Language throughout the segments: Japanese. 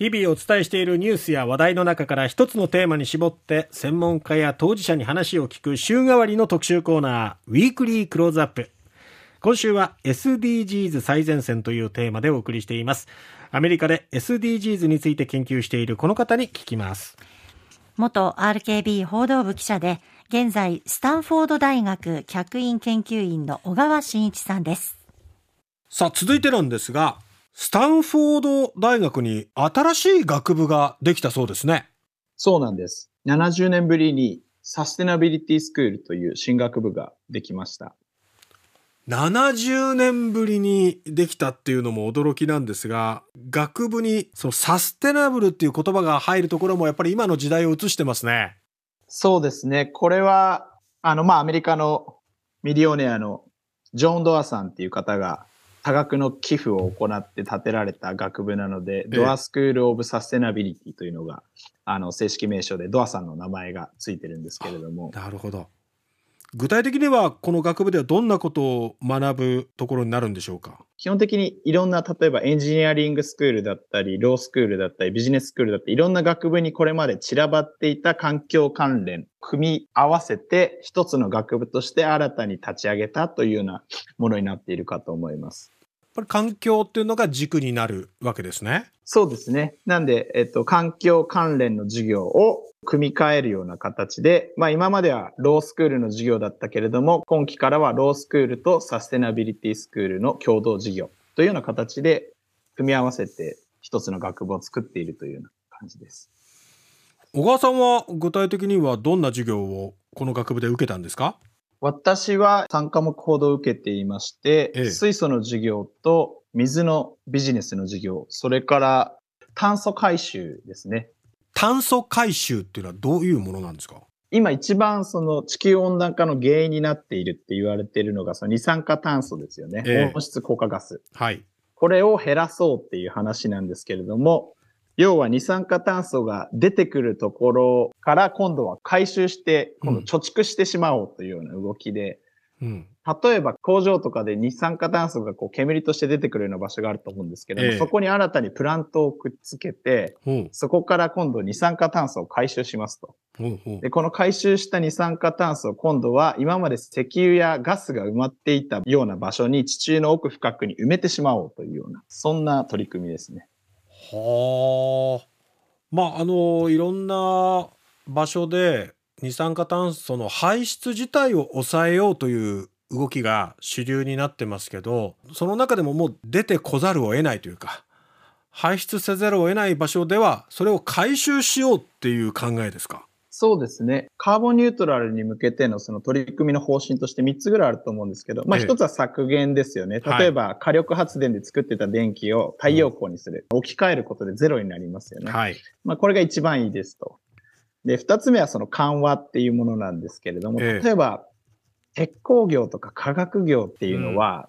日々お伝えしているニュースや話題の中から一つのテーマに絞って専門家や当事者に話を聞く週替わりの特集コーナー、ウィークリークローズアップ。今週は SDGs 最前線というテーマでお送りしています。アメリカで SDGs について研究しているこの方に聞きます。元 RKB 報道部記者で、現在スタンフォード大学客員研究員の小川真一さんです。さあ、続いてなんですが、スタンフォード大学に新しい学部ができたそうですね。そうなんです。70年ぶりにサステナビリティスクールという新学部ができました。70年ぶりにできたっていうのも驚きなんですが、学部にそのサステナブルっていう言葉が入るところもやっぱり今の時代を映してますね。そうですね。これは、あの、まあ、アメリカのミリオネアのジョン・ドアさんっていう方が多額の寄付を行って建てられた学部なので、ドアスクール・オブ・サステナビリティというのが、あの、正式名称でドアさんの名前がついてるんですけれども。なるほど。具体的にはこの学部ではどんなことを学ぶところになるんでしょうか？基本的にいろんな、例えばエンジニアリングスクールだったり、ロースクールだったり、ビジネススクールだったり、いろんな学部にこれまで散らばっていた環境関連、組み合わせて一つの学部として新たに立ち上げたというようなものになっているかと思います。ぱり環境っていうのが軸になるわけですね。そうですね。なんで、えっと、環境関連の授業を組み替えるような形で、まあ今まではロースクールの授業だったけれども、今期からはロースクールとサステナビリティスクールの共同授業というような形で組み合わせて一つの学部を作っているというような感じです。小川さんは具体的にはどんな授業をこの学部で受けたんですか？私は3科目ほど受けていまして、ええ、水素の授業と水のビジネスの授業、それから炭素回収ですね。炭素回収っていうのはどういうものなんですか？今一番その地球温暖化の原因になっているって言われているのがその二酸化炭素ですよね。え、温室効果ガス。はい。これを減らそうっていう話なんですけれども、要は二酸化炭素が出てくるところから今度は回収して、今度貯蓄してしまおうというような動きで、うん、例えば工場とかで二酸化炭素がこう煙として出てくるような場所があると思うんですけども、ええ、そこに新たにプラントをくっつけて、うん、そこから今度二酸化炭素を回収しますと。で、この回収した二酸化炭素を今度は今まで石油やガスが埋まっていたような場所に地中の奥深くに埋めてしまおうというような、そんな取り組みですね。はあ。まあ、あの、いろんな場所で二酸化炭素の排出自体を抑えようという動きが主流になってますけど、その中でももう出てこざるを得ないというか、排出せざるを得ない場所では、それを回収しようっていう考えですか？そうですね。カーボンニュートラルに向けてのその取り組みの方針として3つぐらいあると思うんですけど、まあ1つは削減ですよね。例えば火力発電で作ってた電気を太陽光にする。置き換えることでゼロになりますよね。はい。まあこれが一番いいですと。で、2つ目はその緩和っていうものなんですけれども、例えば、鉄鋼業とか化学業っていうのは、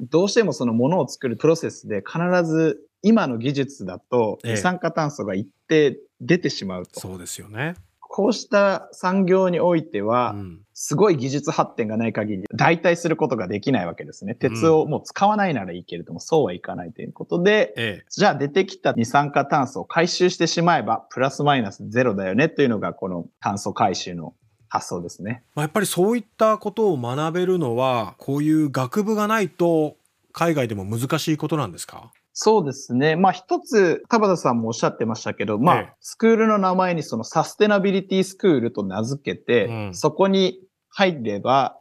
どうしてもそのものを作るプロセスで必ず今の技術だと二酸化炭素が一定出てしまうと。そうですよね。こうした産業においては、すごい技術発展がない限り、代替することができないわけですね。鉄をもう使わないならいいけれども、そうはいかないということで、ええ、じゃあ出てきた二酸化炭素を回収してしまえば、プラスマイナスゼロだよねというのが、この炭素回収の発想ですね。やっぱりそういったことを学べるのは、こういう学部がないと、海外でも難しいことなんですか？そうですね。まあ一つ、田畑さんもおっしゃってましたけど、まあ、ええ、スクールの名前にそのサステナビリティスクールと名付けて、うん、そこに入れば、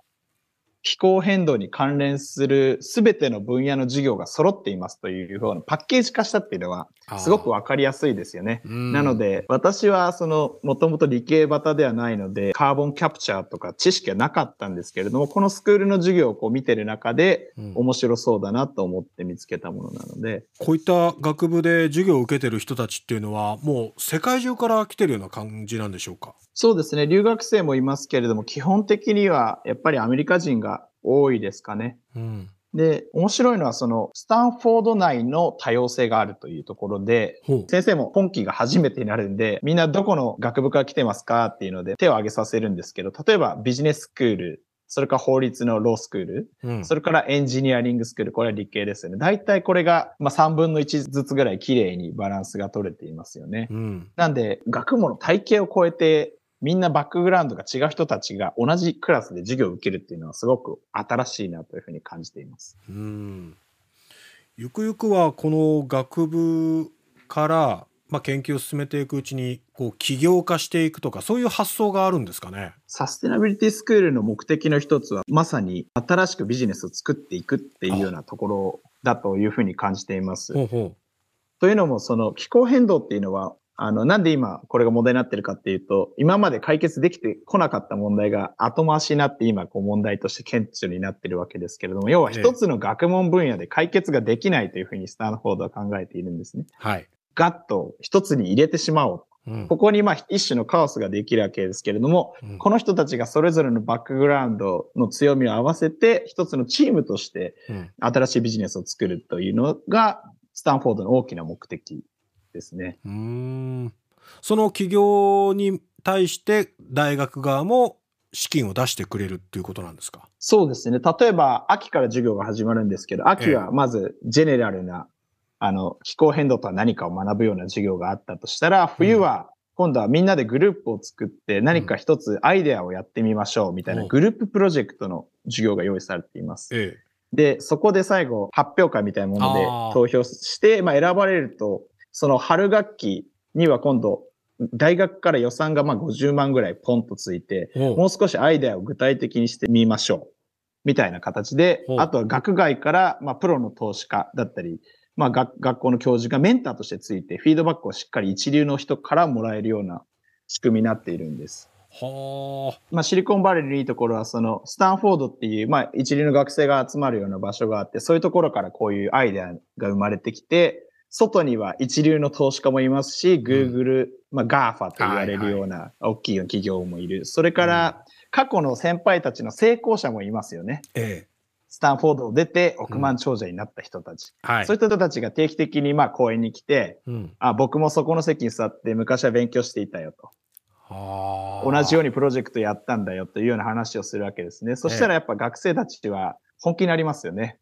気候変動に関連するすべての分野の事業が揃っていますというようなパッケージ化したっていうのはすごくわかりやすいですよね。なので私はそのもともと理系バタではないのでカーボンキャプチャーとか知識はなかったんですけれどもこのスクールの授業をこう見てる中で面白そうだなと思って見つけたものなので、うん、こういった学部で授業を受けてる人たちっていうのはもう世界中から来てるような感じなんでしょうか？そうですね。留学生もいますけれども基本的にはやっぱりアメリカ人が多いですかね。うん、で、面白いのはそのスタンフォード内の多様性があるというところで、先生も今期が初めてになるんで、みんなどこの学部から来てますかっていうので手を挙げさせるんですけど、例えばビジネススクールそれから法律のロースクール、うん。それからエンジニアリングスクール、これは理系ですよね。大体これが、まあ、3分の1ずつぐらい綺麗にバランスが取れていますよね。うん。なんで、学問の体系を超えて、みんなバックグラウンドが違う人たちが同じクラスで授業を受けるっていうのはすごく新しいなというふうに感じています。うん。ゆくゆくはこの学部から、まあ、研究を進めていくうちにこう起業化していくとかそういう発想があるんですかね？サステナビリティスクールの目的の一つは、まさに新しくビジネスを作っていくっていうようなところだというふうに感じています。ほうほというのも、その気候変動っていうのは、あの、なんで今これが問題になってるかっていうと、今まで解決できてこなかった問題が後回しになって今こう問題として顕著になってるわけですけれども、要は一つの学問分野で解決ができないというふうにスタンフォードは考えているんですね。う。はい。ガッと一つに入れてしまおう。うんここにまあ一種のカオスができるわけですけれども、うんこの人たちがそれぞれのバックグラウンドの強みを合わせて、一つのチームとしてうん新しいビジネスを作るというのが、スタンフォードの大きな目的ですね。うーんその企業に対して大学側も資金を出してくれるっていうことなんですか？そうですね。例えば、秋から授業が始まるんですけど、秋はまず、ジェネラルな、あの、気候変動とは何かを学ぶような授業があったとしたら、冬は、今度はみんなでグループを作って何か一つアイデアをやってみましょうみたいなうんグループプロジェクトの授業が用意されています。えで、そこで最後発表会みたいなもので投票して、まあ選ばれると、その春学期には今度、大学から予算がまあ50万ぐらいポンとついて、え。もう少しアイデアを具体的にしてみましょう。みたいな形であとは学外から、まあ、プロの投資家だったり、まあ、学学校の教授がメンターとしてついて、フィードバックをしっかり一流の人からもらえるような仕組みになっているんです。はあ。まあ、シリコンバレーのいいところは、その、スタンフォードっていう、まあ、一流の学生が集まるような場所があって、そういうところからこういうアイデアが生まれてきて、外には一流の投資家もいますし、Google、まあ、GAFA と言われるような大きい企業もいる。それから、過去の先輩たちの成功者もいますよね。ええ。スタンフォードを出て億万長者になった人たち。はい。そういった人たちが定期的にまあ講演に来て、うん。あ、僕もそこの席に座って昔は勉強していたよと。はあ。同じようにプロジェクトやったんだよというような話をするわけですね。そしたらやっぱ学生たちは本気になりますよね。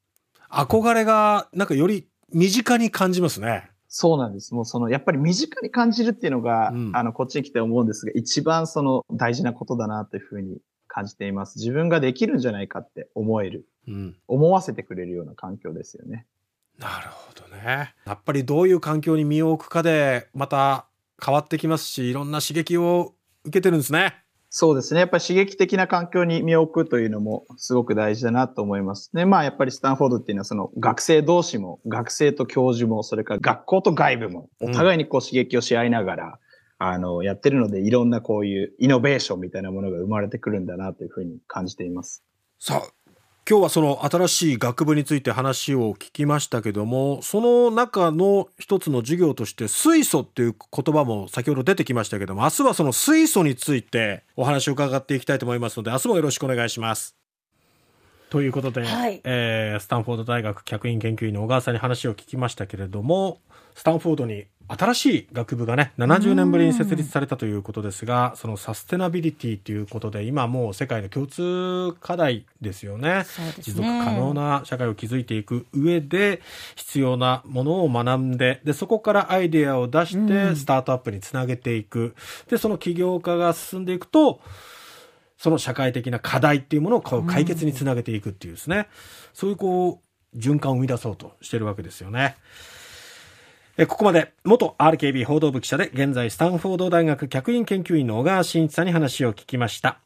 憧れが、なんかより身近に感じますね。そうなんです。もうその、やっぱり身近に感じるっていうのが、うんあの、こっちに来て思うんですが、一番その大事なことだなというふうに感じています。自分ができるんじゃないかって思える。うん。思わせてくれるような環境ですよね。なるほどね。やっぱりどういう環境に身を置くかで、また変わってきますし、いろんな刺激を受けてるんですね。そうですね。やっぱり刺激的な環境に身を置くというのもすごく大事だなと思います。で、まあやっぱりスタンフォードっていうのはその学生同士も、学生と教授も、それから学校と外部も、お互いにこう刺激をし合いながら、あの、やってるので、いろんなこういうイノベーションみたいなものが生まれてくるんだなというふうに感じています。さあ、今日はその新しい学部について話を聞きましたけども、その中の一つの授業として水素っていう言葉も先ほど出てきましたけども、明日はその水素についてお話を伺っていきたいと思いますので、明日もよろしくお願いします。ということで、はいえースタンフォード大学客員研究員の小川さんに話を聞きましたけれども、スタンフォードに新しい学部がね、70年ぶりに設立されたということですが、そのサステナビリティということで、今もう世界の共通課題ですよね。ね持続可能な社会を築いていく上で必要なものを学んで、で、そこからアイデアを出しうてんスタートアップにつなげていく。で、その起業家が進んでいくと、その社会的な課題っていうものを解決につなげていくっていうですね。そういうこう、循環を生み出そうとしてるわけですよね。ここまで元 RKB 報道部記者で現在スタンフォード大学客員研究員の小川真一さんに話を聞きました。